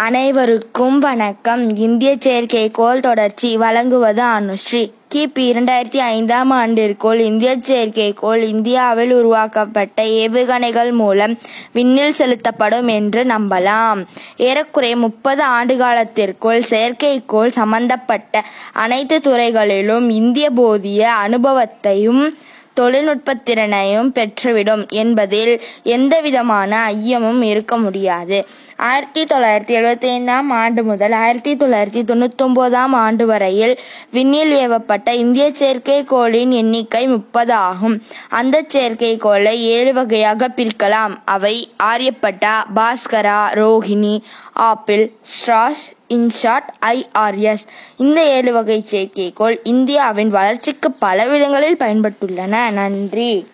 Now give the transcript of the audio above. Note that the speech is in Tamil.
அனைவருக்கும் வணக்கம். இந்திய செயற்கைக்கோள் தொடர்ச்சி வழங்குவது அனுஸ்ரீ. கிபி இரண்டாயிரத்தி ஐந்தாம் ஆண்டிற்குள் இந்திய செயற்கைக்கோள் இந்தியாவில் உருவாக்கப்பட்ட ஏவுகணைகள் மூலம் விண்ணில் செலுத்தப்படும் என்று நம்பலாம். ஏறக்குறைய முப்பது ஆண்டுகாலத்திற்குள் செயற்கைக்கோள் சம்பந்தப்பட்ட அனைத்து துறைகளிலும் இந்தியா போதிய அனுபவத்தையும் தொழில்நுட்பத்திறனையும் பெற்றுவிடும் என்பதில் எந்தவிதமான ஐயமும் இருக்க முடியாது. ஆயிரத்தி தொள்ளாயிரத்தி எழுபத்தி ஐந்தாம் ஆண்டு முதல் ஆயிரத்தி தொள்ளாயிரத்தி தொண்ணூத்தொன்பதாம் ஆண்டு வரையில் விண்ணில் ஏவப்பட்ட இந்திய செயற்கைக்கோளின் எண்ணிக்கை முப்பது ஆகும். அந்த செயற்கைக்கோளை ஏழு வகையாக பிரிக்கலாம். அவை ஆரியப்பட்டா பாஸ்கரா ரோஹிணி ஆப்பிள் இன்ஷாட் ஐஆர்எஸ் இந்த ஏழு வகை செயற்கைக்கோள் இந்தியாவின் வளர்ச்சிக்கு பல விதங்களில் பயன்பட்டுள்ளன. நன்றி.